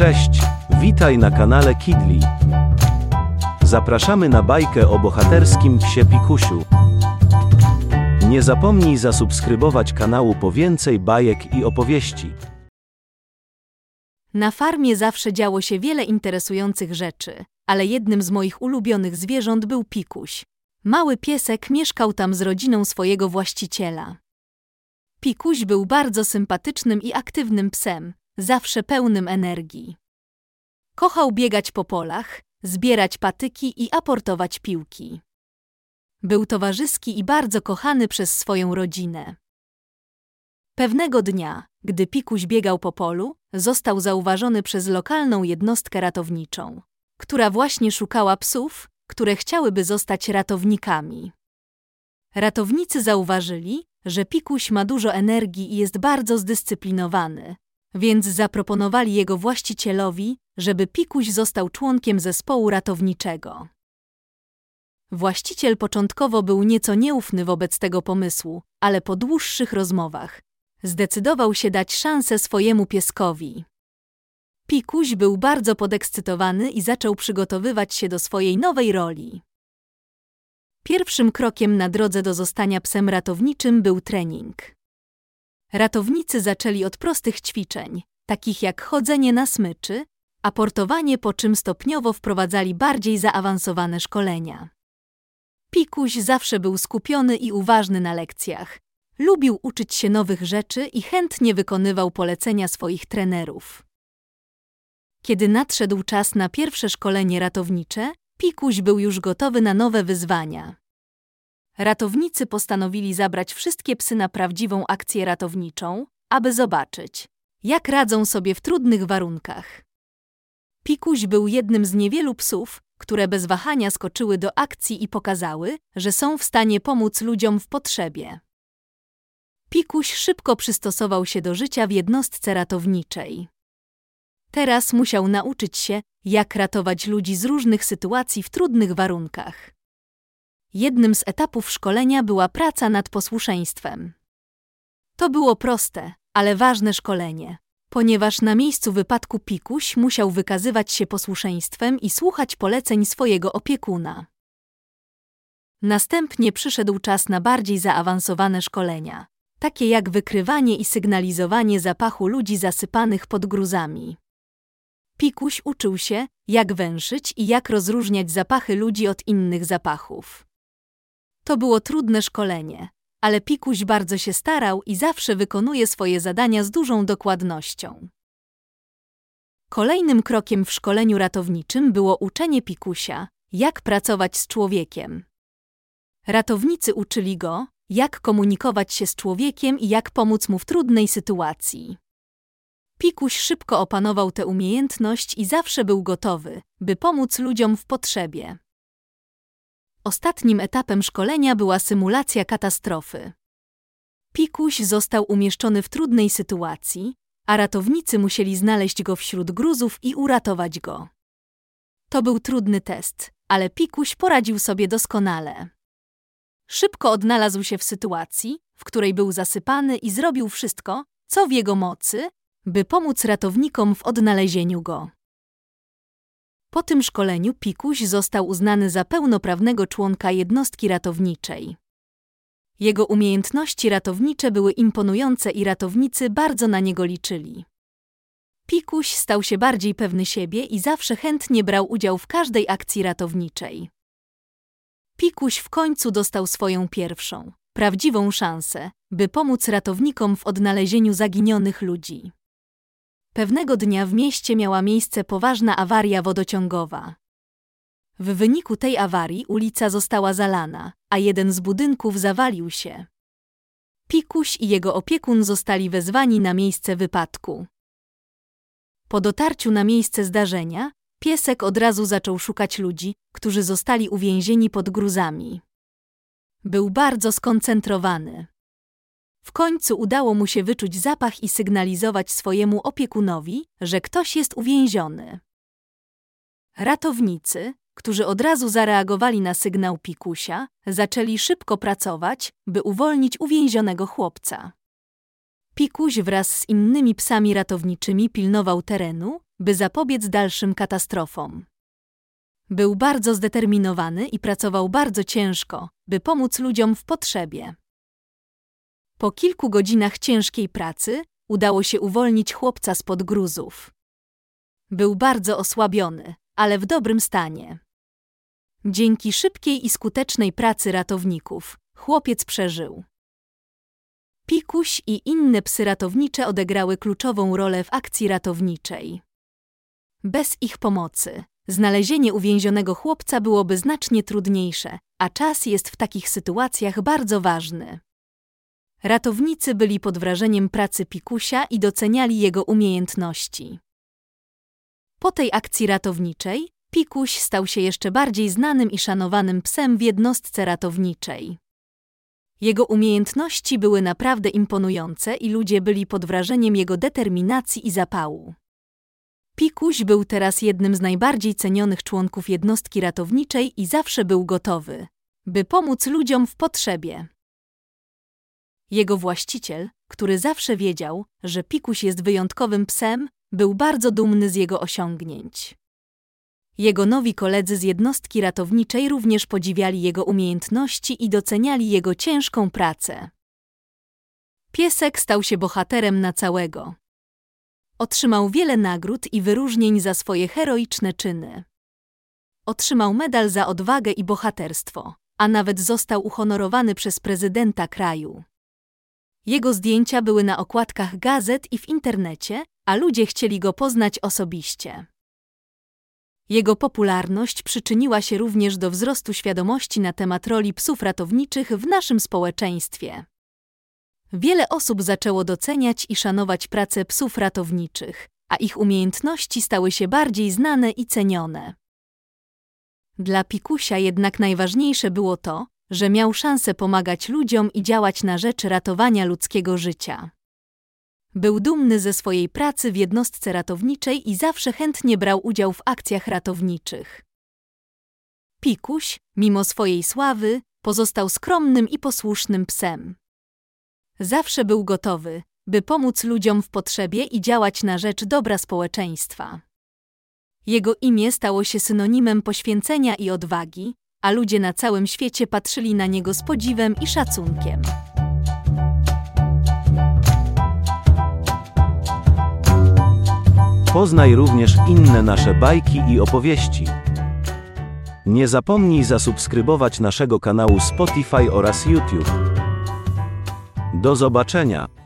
Cześć, witaj na kanale Kidli. Zapraszamy na bajkę o bohaterskim psie Pikusiu. Nie zapomnij zasubskrybować kanału po więcej bajek i opowieści. Na farmie zawsze działo się wiele interesujących rzeczy, ale jednym z moich ulubionych zwierząt był Pikuś. Mały piesek mieszkał tam z rodziną swojego właściciela. Pikuś był bardzo sympatycznym i aktywnym psem, zawsze pełnym energii. Kochał biegać po polach, zbierać patyki i aportować piłki. Był towarzyski i bardzo kochany przez swoją rodzinę. Pewnego dnia, gdy Pikuś biegał po polu, został zauważony przez lokalną jednostkę ratowniczą, która właśnie szukała psów, które chciałyby zostać ratownikami. Ratownicy zauważyli, że Pikuś ma dużo energii i jest bardzo zdyscyplinowany, więc zaproponowali jego właścicielowi, żeby Pikuś został członkiem zespołu ratowniczego. Właściciel początkowo był nieco nieufny wobec tego pomysłu, ale po dłuższych rozmowach zdecydował się dać szansę swojemu pieskowi. Pikuś był bardzo podekscytowany i zaczął przygotowywać się do swojej nowej roli. Pierwszym krokiem na drodze do zostania psem ratowniczym był trening. Ratownicy zaczęli od prostych ćwiczeń, takich jak chodzenie na smyczy, aportowanie, po czym stopniowo wprowadzali bardziej zaawansowane szkolenia. Pikuś zawsze był skupiony i uważny na lekcjach. Lubił uczyć się nowych rzeczy i chętnie wykonywał polecenia swoich trenerów. Kiedy nadszedł czas na pierwsze szkolenie ratownicze, Pikuś był już gotowy na nowe wyzwania. Ratownicy postanowili zabrać wszystkie psy na prawdziwą akcję ratowniczą, aby zobaczyć, jak radzą sobie w trudnych warunkach. Pikuś był jednym z niewielu psów, które bez wahania skoczyły do akcji i pokazały, że są w stanie pomóc ludziom w potrzebie. Pikuś szybko przystosował się do życia w jednostce ratowniczej. Teraz musiał nauczyć się, jak ratować ludzi z różnych sytuacji w trudnych warunkach. Jednym z etapów szkolenia była praca nad posłuszeństwem. To było proste, ale ważne szkolenie, ponieważ na miejscu wypadku Pikuś musiał wykazywać się posłuszeństwem i słuchać poleceń swojego opiekuna. Następnie przyszedł czas na bardziej zaawansowane szkolenia, takie jak wykrywanie i sygnalizowanie zapachu ludzi zasypanych pod gruzami. Pikuś uczył się, jak węszyć i jak rozróżniać zapachy ludzi od innych zapachów. To było trudne szkolenie, ale Pikuś bardzo się starał i zawsze wykonuje swoje zadania z dużą dokładnością. Kolejnym krokiem w szkoleniu ratowniczym było uczenie Pikusia, jak pracować z człowiekiem. Ratownicy uczyli go, jak komunikować się z człowiekiem i jak pomóc mu w trudnej sytuacji. Pikuś szybko opanował tę umiejętność i zawsze był gotowy, by pomóc ludziom w potrzebie. Ostatnim etapem szkolenia była symulacja katastrofy. Pikuś został umieszczony w trudnej sytuacji, a ratownicy musieli znaleźć go wśród gruzów i uratować go. To był trudny test, ale Pikuś poradził sobie doskonale. Szybko odnalazł się w sytuacji, w której był zasypany i zrobił wszystko, co w jego mocy, by pomóc ratownikom w odnalezieniu go. Po tym szkoleniu Pikuś został uznany za pełnoprawnego członka jednostki ratowniczej. Jego umiejętności ratownicze były imponujące i ratownicy bardzo na niego liczyli. Pikuś stał się bardziej pewny siebie i zawsze chętnie brał udział w każdej akcji ratowniczej. Pikuś w końcu dostał swoją pierwszą, prawdziwą szansę, by pomóc ratownikom w odnalezieniu zaginionych ludzi. Pewnego dnia w mieście miała miejsce poważna awaria wodociągowa. W wyniku tej awarii ulica została zalana, a jeden z budynków zawalił się. Pikuś i jego opiekun zostali wezwani na miejsce wypadku. Po dotarciu na miejsce zdarzenia, piesek od razu zaczął szukać ludzi, którzy zostali uwięzieni pod gruzami. Był bardzo skoncentrowany. W końcu udało mu się wyczuć zapach i sygnalizować swojemu opiekunowi, że ktoś jest uwięziony. Ratownicy, którzy od razu zareagowali na sygnał Pikusia, zaczęli szybko pracować, by uwolnić uwięzionego chłopca. Pikuś wraz z innymi psami ratowniczymi pilnował terenu, by zapobiec dalszym katastrofom. Był bardzo zdeterminowany i pracował bardzo ciężko, by pomóc ludziom w potrzebie. Po kilku godzinach ciężkiej pracy udało się uwolnić chłopca spod gruzów. Był bardzo osłabiony, ale w dobrym stanie. Dzięki szybkiej i skutecznej pracy ratowników, chłopiec przeżył. Pikuś i inne psy ratownicze odegrały kluczową rolę w akcji ratowniczej. Bez ich pomocy znalezienie uwięzionego chłopca byłoby znacznie trudniejsze, a czas jest w takich sytuacjach bardzo ważny. Ratownicy byli pod wrażeniem pracy Pikusia i doceniali jego umiejętności. Po tej akcji ratowniczej Pikuś stał się jeszcze bardziej znanym i szanowanym psem w jednostce ratowniczej. Jego umiejętności były naprawdę imponujące i ludzie byli pod wrażeniem jego determinacji i zapału. Pikuś był teraz jednym z najbardziej cenionych członków jednostki ratowniczej i zawsze był gotowy, by pomóc ludziom w potrzebie. Jego właściciel, który zawsze wiedział, że Pikuś jest wyjątkowym psem, był bardzo dumny z jego osiągnięć. Jego nowi koledzy z jednostki ratowniczej również podziwiali jego umiejętności i doceniali jego ciężką pracę. Piesek stał się bohaterem na całego. Otrzymał wiele nagród i wyróżnień za swoje heroiczne czyny. Otrzymał medal za odwagę i bohaterstwo, a nawet został uhonorowany przez prezydenta kraju. Jego zdjęcia były na okładkach gazet i w internecie, a ludzie chcieli go poznać osobiście. Jego popularność przyczyniła się również do wzrostu świadomości na temat roli psów ratowniczych w naszym społeczeństwie. Wiele osób zaczęło doceniać i szanować pracę psów ratowniczych, a ich umiejętności stały się bardziej znane i cenione. Dla Pikusia jednak najważniejsze było to, że miał szansę pomagać ludziom i działać na rzecz ratowania ludzkiego życia. Był dumny ze swojej pracy w jednostce ratowniczej i zawsze chętnie brał udział w akcjach ratowniczych. Pikuś, mimo swojej sławy, pozostał skromnym i posłusznym psem. Zawsze był gotowy, by pomóc ludziom w potrzebie i działać na rzecz dobra społeczeństwa. Jego imię stało się synonimem poświęcenia i odwagi, a ludzie na całym świecie patrzyli na niego z podziwem i szacunkiem. Poznaj również inne nasze bajki i opowieści. Nie zapomnij zasubskrybować naszego kanału Spotify oraz YouTube. Do zobaczenia!